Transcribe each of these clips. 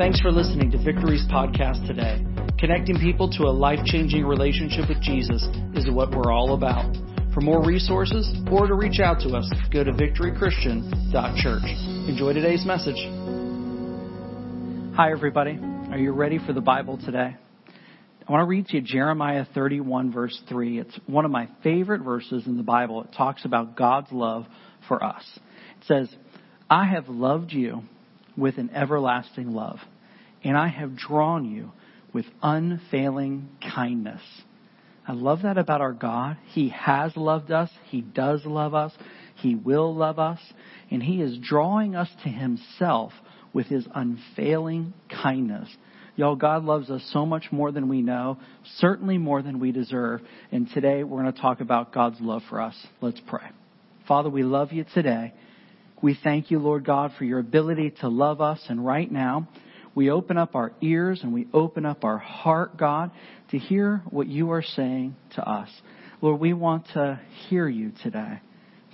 Thanks for listening to Victory's podcast today. Connecting people to a life changing relationship with Jesus is what we're all about. For more resources or to reach out to us, go to victorychristian.church. Enjoy today's message. Hi, everybody. Are you ready for the Bible today? I want to read to you Jeremiah 31, verse 3. It's one of my favorite verses in the Bible. It talks about God's love for us. It says, I have loved you with an everlasting love, and I have drawn you with unfailing kindness. I love that about our God. He has loved us. He does love us. He will love us. And He is drawing us to Himself with His unfailing kindness. Y'all, God loves us so much more than we know, certainly more than we deserve. And today we're going to talk about God's love for us. Let's pray. Father, we love you today. We thank you, Lord God, for your ability to love us. And right now, we open up our ears and we open up our heart, God, to hear what you are saying to us. Lord, we want to hear you today.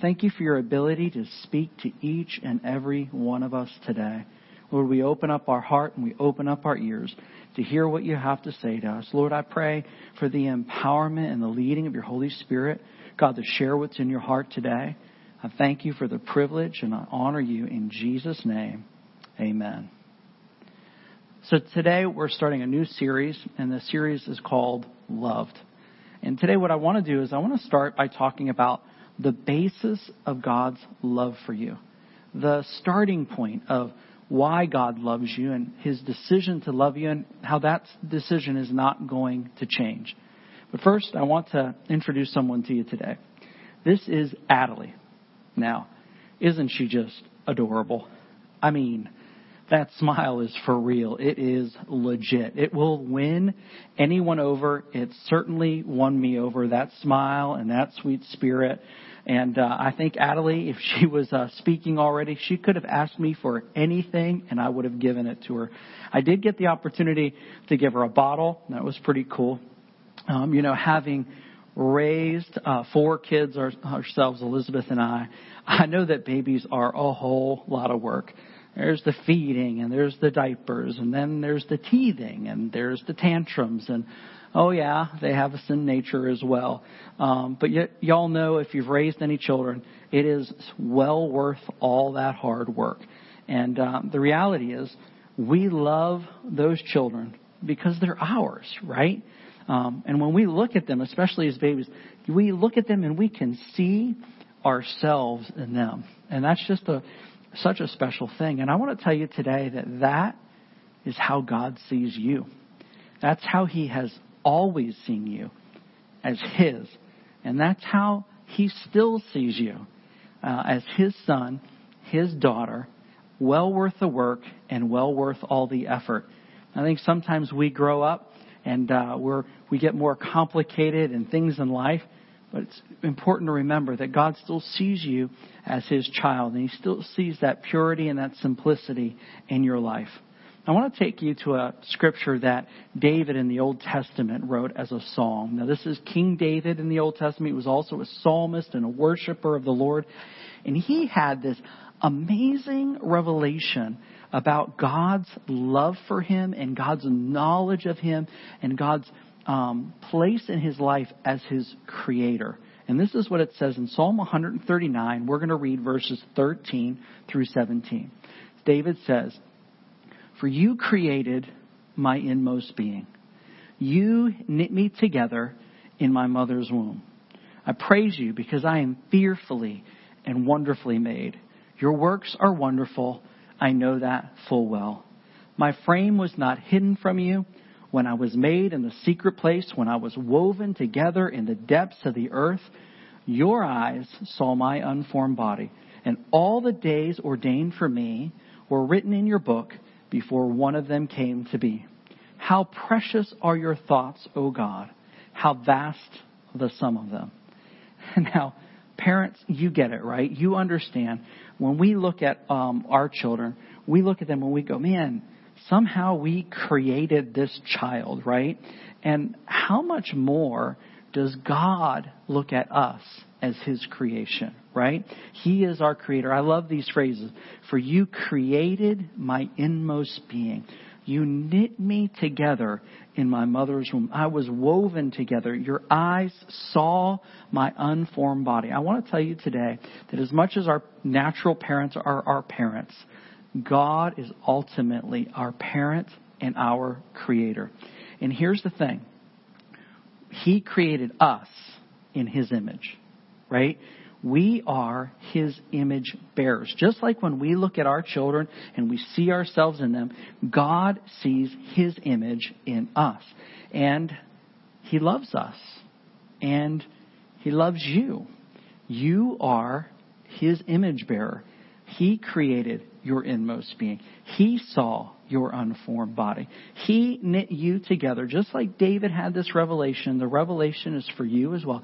Thank you for your ability to speak to each and every one of us today. Lord, we open up our heart and we open up our ears to hear what you have to say to us. Lord, I pray for the empowerment and the leading of your Holy Spirit, God, to share what's in your heart today. I thank you for the privilege and I honor you in Jesus' name. Amen. So today we're starting a new series, and the series is called Loved. And today what I want to do is I want to start by talking about the basis of God's love for you, the starting point of why God loves you and his decision to love you and how that decision is not going to change. But first, I want to introduce someone to you today. This is Adelie. Now, isn't she just adorable? I mean, that smile is for real. It is legit. It will win anyone over. It certainly won me over. That smile and that sweet spirit. And uh, I think Adelie, if she was uh, speaking already, she could have asked me for anything, and I would have given it to her. I did get the opportunity to give her a bottle. That was pretty cool. Um, you know, having raised uh, four kids our, ourselves, Elizabeth and I, I know that babies are a whole lot of work. There's the feeding, and there's the diapers, and then there's the teething, and there's the tantrums, and oh yeah, they have a sin nature as well. Um, but y- y'all know if you've raised any children, it is well worth all that hard work. And um, the reality is, we love those children because they're ours, right? Um, and when we look at them, especially as babies, we look at them and we can see ourselves in them. And that's just a, such a special thing. And I want to tell you today that that is how God sees you. That's how He has always seen you as His. And that's how He still sees you uh, as His son, His daughter, well worth the work and well worth all the effort. I think sometimes we grow up and uh, we're, we get more complicated in things in life. But it's important to remember that God still sees you as His child, and He still sees that purity and that simplicity in your life. I want to take you to a scripture that David in the Old Testament wrote as a psalm. Now, this is King David in the Old Testament. He was also a psalmist and a worshiper of the Lord. And he had this amazing revelation about God's love for him and God's knowledge of him and God's um, place in his life as his creator. And this is what it says in Psalm 139. We're going to read verses 13 through 17. David says, For you created my inmost being. You knit me together in my mother's womb. I praise you because I am fearfully and wonderfully made. Your works are wonderful. I know that full well. My frame was not hidden from you when I was made in the secret place, when I was woven together in the depths of the earth. Your eyes saw my unformed body, and all the days ordained for me were written in your book before one of them came to be. How precious are your thoughts, O God! How vast the sum of them. Now, parents, you get it, right? You understand. When we look at um, our children, we look at them and we go, man, somehow we created this child, right? And how much more does God look at us as His creation, right? He is our creator. I love these phrases. For you created my inmost being. You knit me together in my mother's womb. I was woven together. Your eyes saw my unformed body. I want to tell you today that as much as our natural parents are our parents, God is ultimately our parent and our creator. And here's the thing. He created us in His image, right? We are His image bearers. Just like when we look at our children and we see ourselves in them, God sees His image in us. And He loves us. And He loves you. You are His image bearer. He created your inmost being. He saw your unformed body. He knit you together, just like David had this revelation. The revelation is for you as well.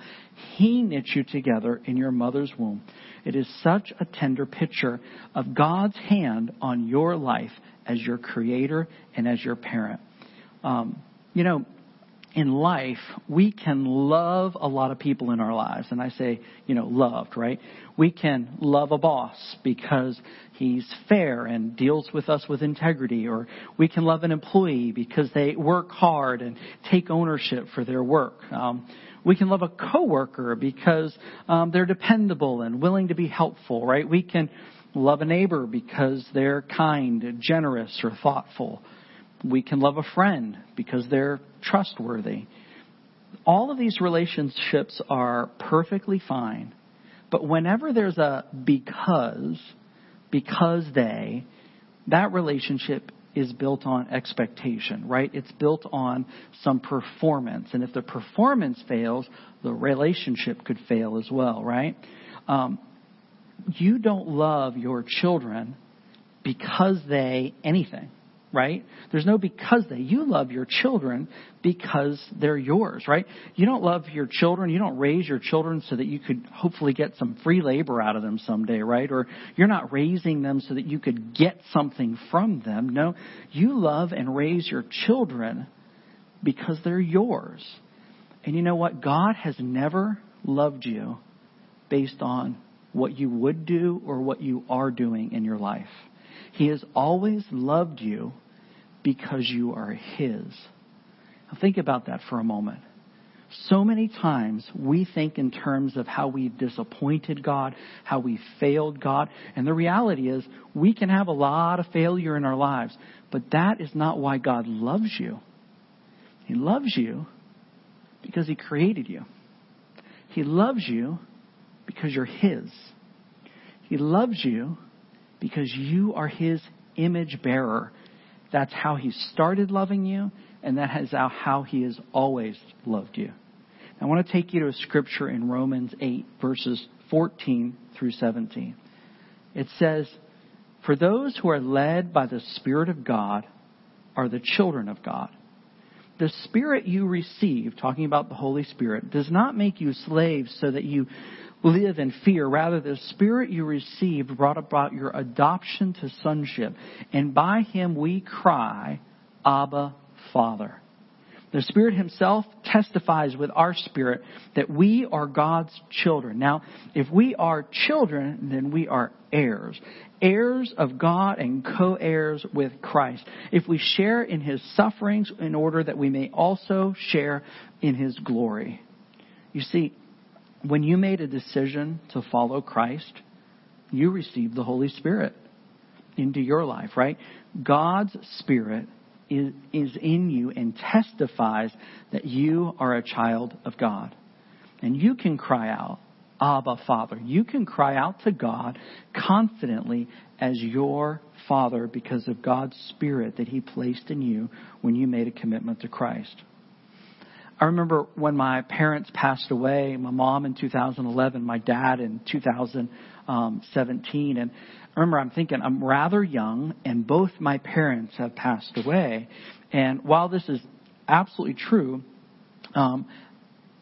He knit you together in your mother's womb. It is such a tender picture of God's hand on your life as your creator and as your parent. Um, you know, in life, we can love a lot of people in our lives. And I say, you know, loved, right? We can love a boss because he's fair and deals with us with integrity. Or we can love an employee because they work hard and take ownership for their work. Um, we can love a coworker because um, they're dependable and willing to be helpful, right? We can love a neighbor because they're kind, generous, or thoughtful. We can love a friend because they're trustworthy. All of these relationships are perfectly fine. But whenever there's a because, because they, that relationship is built on expectation, right? It's built on some performance. And if the performance fails, the relationship could fail as well, right? Um, you don't love your children because they anything right? There's no because they. You love your children because they're yours, right? You don't love your children. You don't raise your children so that you could hopefully get some free labor out of them someday, right? Or you're not raising them so that you could get something from them. No, you love and raise your children because they're yours. And you know what? God has never loved you based on what you would do or what you are doing in your life. He has always loved you because you are His. Now think about that for a moment. So many times we think in terms of how we've disappointed God, how we failed God, and the reality is we can have a lot of failure in our lives, but that is not why God loves you. He loves you because He created you. He loves you because you're His. He loves you because you are His image bearer. That's how He started loving you, and that is how He has always loved you. I want to take you to a scripture in Romans 8, verses 14 through 17. It says, For those who are led by the Spirit of God are the children of God. The Spirit you receive, talking about the Holy Spirit, does not make you slaves so that you live in fear. Rather, the Spirit you received brought about your adoption to sonship. And by Him we cry, Abba, Father. The Spirit Himself testifies with our spirit that we are God's children. Now, if we are children, then we are heirs. Heirs of God and co-heirs with Christ. If we share in His sufferings in order that we may also share in His glory. You see, when you made a decision to follow Christ, you received the Holy Spirit into your life, right? God's Spirit is, is in you and testifies that you are a child of God. And you can cry out, Abba, Father. You can cry out to God confidently as your Father because of God's Spirit that He placed in you when you made a commitment to Christ. I remember when my parents passed away, my mom in 2011, my dad in 2017. Um, and I remember I'm thinking, I'm rather young, and both my parents have passed away. And while this is absolutely true, um,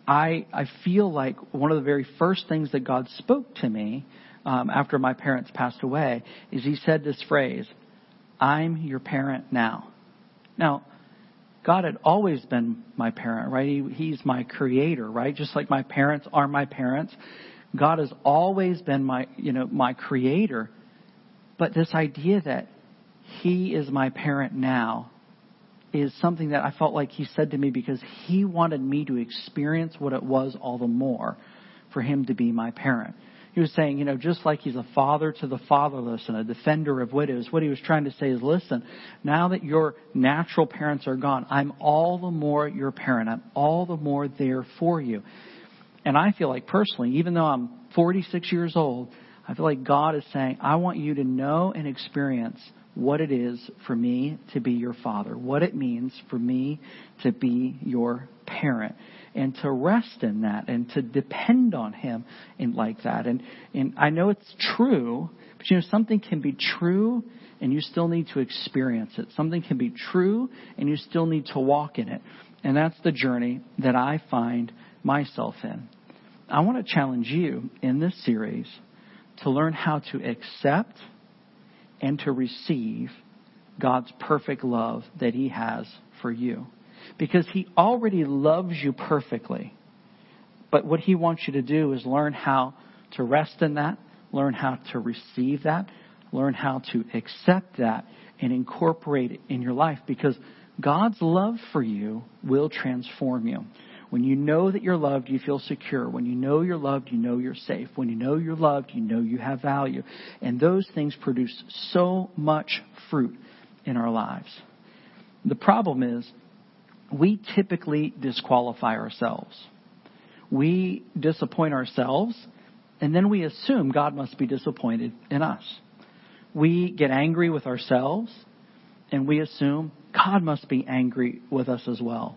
I, I feel like one of the very first things that God spoke to me um, after my parents passed away is He said this phrase, I'm your parent now. Now, God had always been my parent, right? He, he's my creator, right? Just like my parents are my parents. God has always been my, you know, my creator. But this idea that He is my parent now is something that I felt like he said to me because he wanted me to experience what it was all the more for him to be my parent. He was saying, you know, just like he's a father to the fatherless and a defender of widows, what he was trying to say is, listen, now that your natural parents are gone, I'm all the more your parent. I'm all the more there for you. And I feel like personally, even though I'm 46 years old, I feel like God is saying, I want you to know and experience what it is for me to be your father, what it means for me to be your parent, and to rest in that and to depend on Him like that. And, and I know it's true, but you know, something can be true and you still need to experience it. Something can be true and you still need to walk in it. And that's the journey that I find myself in. I want to challenge you in this series to learn how to accept and to receive God's perfect love that He has for you. Because He already loves you perfectly. But what He wants you to do is learn how to rest in that, learn how to receive that, learn how to accept that, and incorporate it in your life. Because God's love for you will transform you. When you know that you're loved, you feel secure. When you know you're loved, you know you're safe. When you know you're loved, you know you have value. And those things produce so much fruit in our lives. The problem is, we typically disqualify ourselves. We disappoint ourselves, and then we assume God must be disappointed in us. We get angry with ourselves, and we assume God must be angry with us as well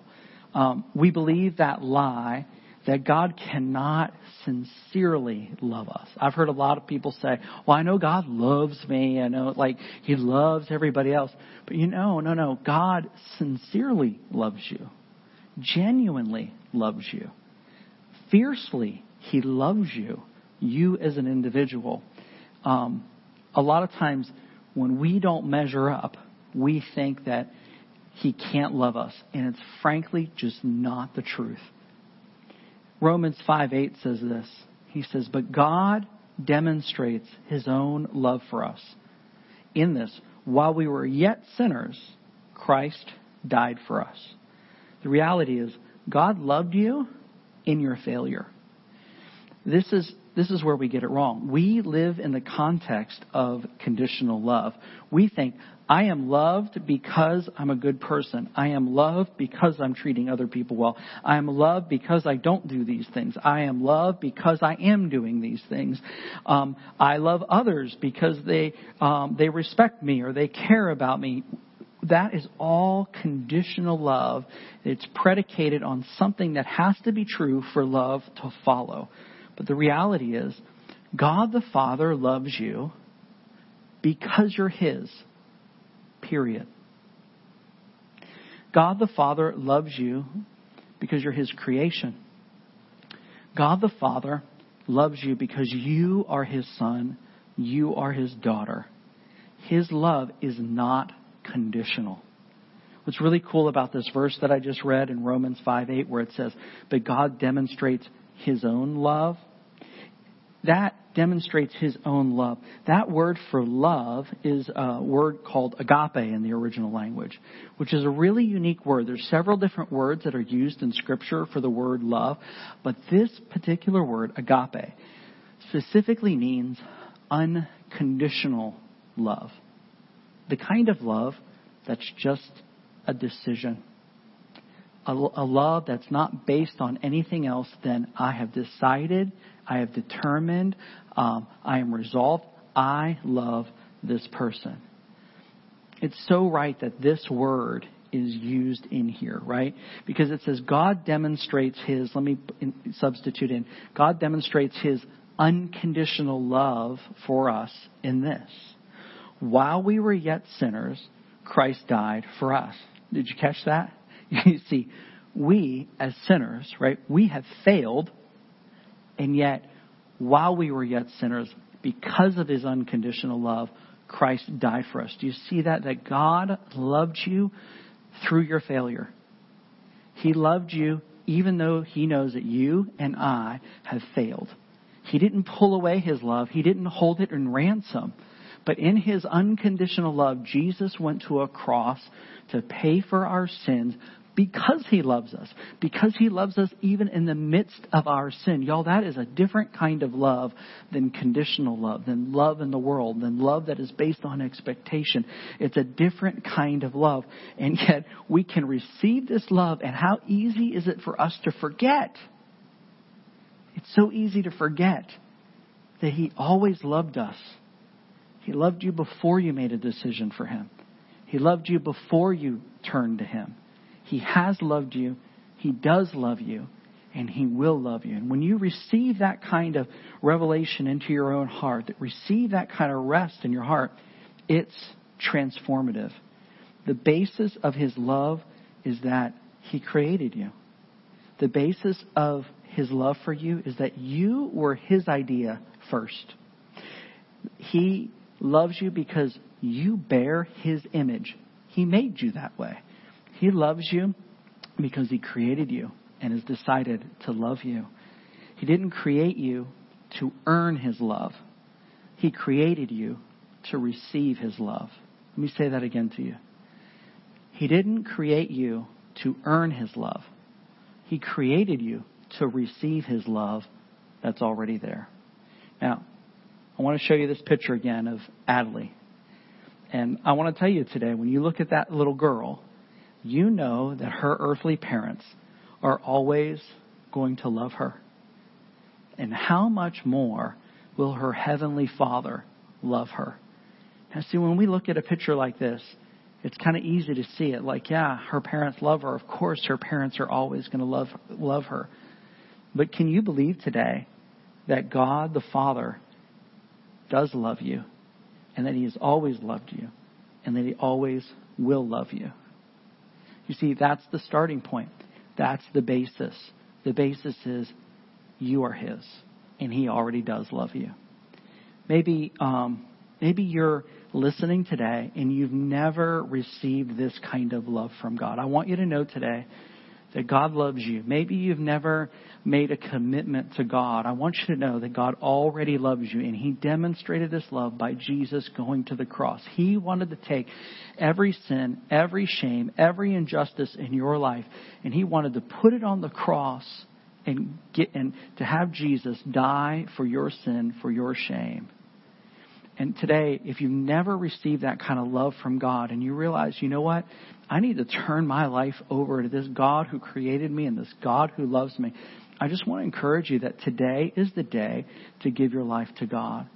um, we believe that lie that God cannot sincerely love us. I've heard a lot of people say, well, I know God loves me. I know, like, He loves everybody else. But you know, no, no. God sincerely loves you. Genuinely loves you. Fiercely, He loves you. You as an individual. Um, a lot of times, when we don't measure up, we think that he can't love us. And it's frankly just not the truth. Romans 5 8 says this. He says, But God demonstrates his own love for us. In this, while we were yet sinners, Christ died for us. The reality is, God loved you in your failure. This is this is where we get it wrong. We live in the context of conditional love. We think, I am loved because I'm a good person. I am loved because I'm treating other people well. I am loved because I don't do these things. I am loved because I am doing these things. Um, I love others because they um, they respect me or they care about me. That is all conditional love. It's predicated on something that has to be true for love to follow. But the reality is, God the Father loves you because you're His. Period. God the Father loves you because you're His creation. God the Father loves you because you are His son, you are His daughter. His love is not conditional. What's really cool about this verse that I just read in Romans 5 8, where it says, But God demonstrates His own love that demonstrates his own love. That word for love is a word called agape in the original language, which is a really unique word. There's several different words that are used in scripture for the word love, but this particular word, agape, specifically means unconditional love. The kind of love that's just a decision. A, a love that's not based on anything else than I have decided I have determined, um, I am resolved, I love this person. It's so right that this word is used in here, right? Because it says God demonstrates his, let me substitute in, God demonstrates his unconditional love for us in this. While we were yet sinners, Christ died for us. Did you catch that? You see, we as sinners, right, we have failed and yet, while we were yet sinners, because of his unconditional love, Christ died for us. Do you see that? That God loved you through your failure. He loved you even though he knows that you and I have failed. He didn't pull away his love. He didn't hold it in ransom. But in his unconditional love, Jesus went to a cross to pay for our sins because he loves us. Because he loves us even in the midst of our sin. Y'all, that is a different kind of love than conditional love, than love in the world, than love that is based on expectation. It's a different kind of love. And yet we can receive this love and how easy is it for us to forget? It's so easy to forget that he always loved us. He loved you before you made a decision for him. He loved you before you turned to him. He has loved you. He does love you. And He will love you. And when you receive that kind of revelation into your own heart, that receive that kind of rest in your heart, it's transformative. The basis of His love is that He created you. The basis of His love for you is that you were His idea first. He loves you because you bear His image. He made you that way. He loves you because He created you and has decided to love you. He didn't create you to earn His love, He created you to receive His love. Let me say that again to you. He didn't create you to earn His love, He created you to receive His love that's already there. Now, I want to show you this picture again of Adley. And I want to tell you today, when you look at that little girl, you know that her earthly parents are always going to love her. And how much more will her heavenly Father love her? Now, see, when we look at a picture like this, it's kind of easy to see it like, yeah, her parents love her. Of course, her parents are always going to love, love her. But can you believe today that God the Father does love you and that He has always loved you and that He always will love you? You see, that's the starting point. That's the basis. The basis is you are His, and He already does love you. Maybe, um, maybe you're listening today and you've never received this kind of love from God. I want you to know today that God loves you. Maybe you've never made a commitment to God. I want you to know that God already loves you and He demonstrated this love by Jesus going to the cross. He wanted to take every sin, every shame, every injustice in your life and He wanted to put it on the cross and get, and to have Jesus die for your sin, for your shame. And today, if you've never received that kind of love from God and you realize, you know what? I need to turn my life over to this God who created me and this God who loves me. I just want to encourage you that today is the day to give your life to God.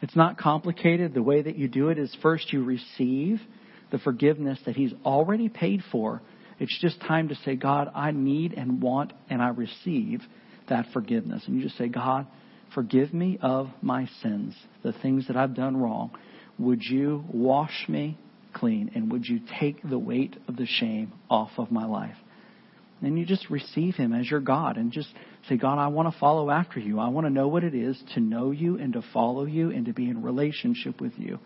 It's not complicated. The way that you do it is first you receive the forgiveness that He's already paid for. It's just time to say, God, I need and want and I receive that forgiveness. And you just say, God, Forgive me of my sins, the things that I've done wrong. Would you wash me clean and would you take the weight of the shame off of my life? And you just receive Him as your God and just say, God, I want to follow after you. I want to know what it is to know you and to follow you and to be in relationship with you.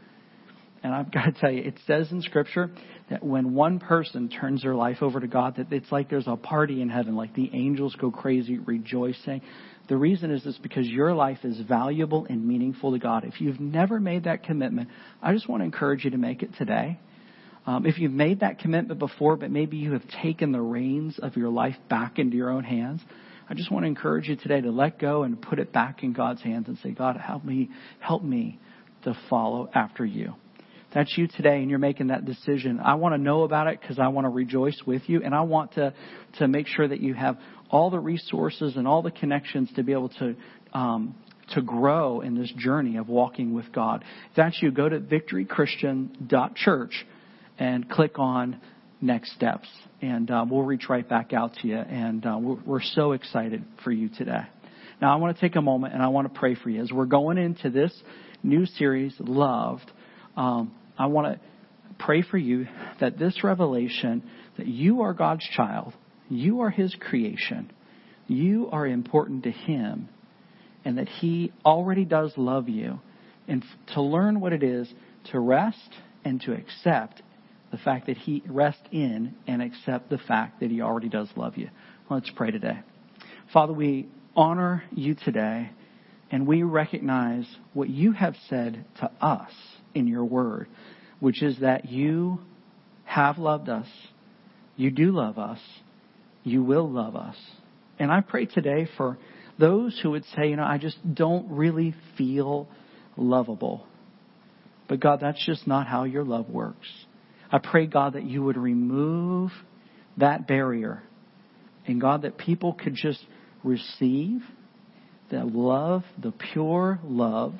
And I've got to tell you, it says in Scripture that when one person turns their life over to God, that it's like there's a party in heaven, like the angels go crazy rejoicing. The reason is this because your life is valuable and meaningful to God. If you've never made that commitment, I just want to encourage you to make it today. Um, if you've made that commitment before, but maybe you have taken the reins of your life back into your own hands, I just want to encourage you today to let go and put it back in God's hands and say, God, help me, help me to follow after you that's you today and you're making that decision, I want to know about it because I want to rejoice with you and I want to, to make sure that you have all the resources and all the connections to be able to, um, to grow in this journey of walking with God. If that's you, go to victorychristian.church and click on next steps and uh, we'll reach right back out to you and uh, we're, we're so excited for you today. Now I want to take a moment and I want to pray for you as we're going into this new series, Loved. Um, I want to pray for you that this revelation that you are God's child, you are His creation, you are important to Him, and that He already does love you, and to learn what it is to rest and to accept the fact that He rest in and accept the fact that He already does love you. Let's pray today. Father, we honor you today, and we recognize what you have said to us in your word, which is that you have loved us, you do love us, you will love us. And I pray today for those who would say, you know, I just don't really feel lovable. But God, that's just not how your love works. I pray, God, that you would remove that barrier. And God, that people could just receive the love, the pure love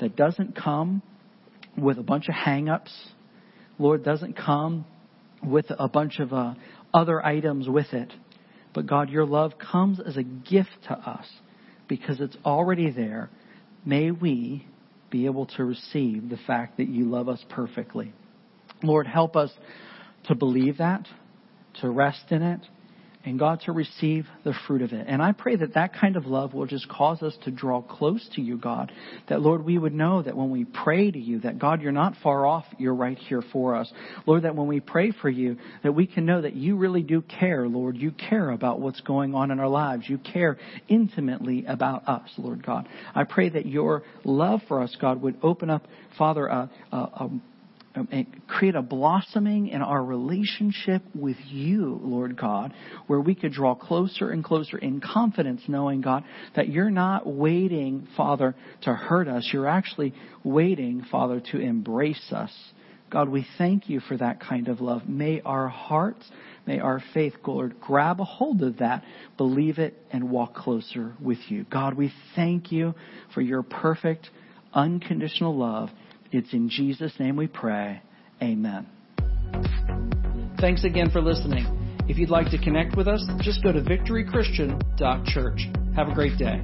that doesn't come with a bunch of hang ups. Lord, doesn't come with a bunch of uh, other items with it. But God, your love comes as a gift to us because it's already there. May we be able to receive the fact that you love us perfectly. Lord, help us to believe that, to rest in it, and God to receive the fruit of it. And I pray that that kind of love will just cause us to draw close to you, God. That, Lord, we would know that when we pray to you, that God, you're not far off, you're right here for us. Lord, that when we pray for you, that we can know that you really do care, Lord. You care about what's going on in our lives. You care intimately about us, Lord God. I pray that your love for us, God, would open up, Father, a, a, a Um, create a blossoming in our relationship with you, Lord God, where we could draw closer and closer in confidence, knowing, God, that you're not waiting, Father, to hurt us. You're actually waiting, Father, to embrace us. God, we thank you for that kind of love. May our hearts, may our faith, Lord, grab a hold of that, believe it, and walk closer with you. God, we thank you for your perfect, unconditional love. It's in Jesus' name we pray. Amen. Thanks again for listening. If you'd like to connect with us, just go to victorychristian.church. Have a great day.